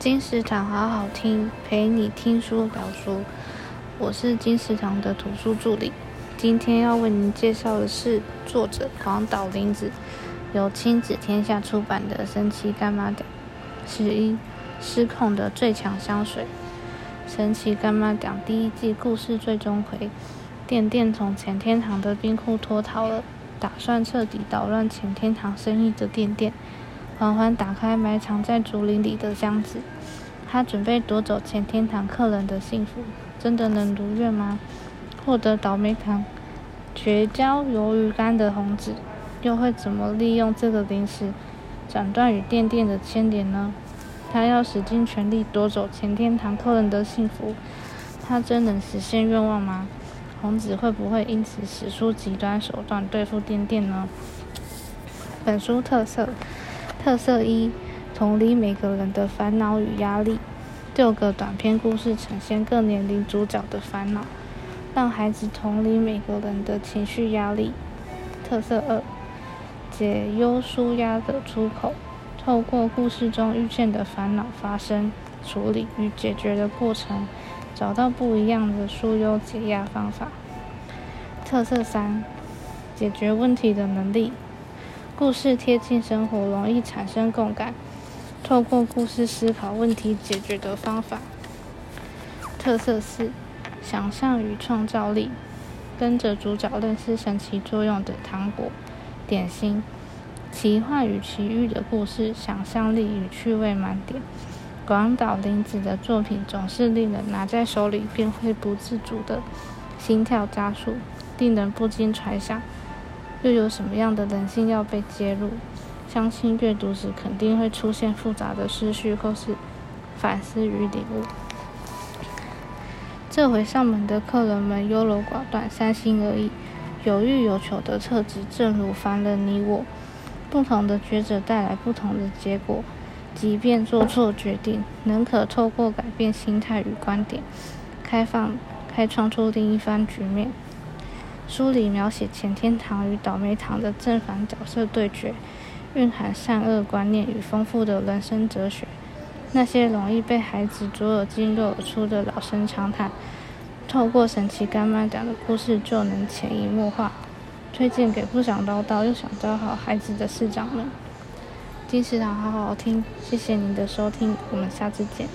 金石堂好好听，陪你听书聊书。我是金石堂的图书助理，今天要为您介绍的是作者广岛林子，由亲子天下出版的《神奇柑仔店》十一失控的最强香水。《神奇柑仔店》第一季故事最终回，店店从前天堂的冰库脱逃了，打算彻底捣乱前天堂生意的店店。缓缓打开埋藏在竹林里的箱子，他准备夺走前天堂客人的幸福，真的能如愿吗？获得倒霉糖、绝交鱿鱼干的红子，又会怎么利用这个零食，斩断与店店的牵连呢？他要使尽全力夺走前天堂客人的幸福，他真能实现愿望吗？红子会不会因此使出极端手段对付店店呢？本书特色。特色一：同理每个人的烦恼与压力。六个短篇故事呈现各年龄主角的烦恼，让孩子同理每个人的情绪压力。特色二：解忧舒压的出口。透过故事中遇见的烦恼发生、处理与解决的过程，找到不一样的纾忧解压方法。特色三：解决问题的能力。故事贴近生活，容易产生共感。透过故事思考问题解决的方法。特色四：想象与创造力。跟着主角认识神奇作用的糖果、点心。奇幻与奇遇的故事，想象力与趣味满点。广岛铃子的作品总是令人拿在手里便会不自主的心跳加速，令人不禁揣想。又有什么样的人性要被揭露？相信阅读时肯定会出现复杂的思绪或是反思与领悟。这回上门的客人们优柔寡断、三心二意、有欲有求的特质，正如凡人你我。不同的抉择带来不同的结果，即便做错决定，仍可透过改变心态与观点，开放、开创出另一番局面。书里描写钱天堂与倒霉堂的正反角色对决，蕴含善恶观念与丰富的人生哲学。那些容易被孩子左耳进右耳出的老生常谈，透过神奇干妈讲的故事就能潜移默化。推荐给不想唠叨又想教好孩子的师长们。金石堂好好听，谢谢您的收听，我们下次见。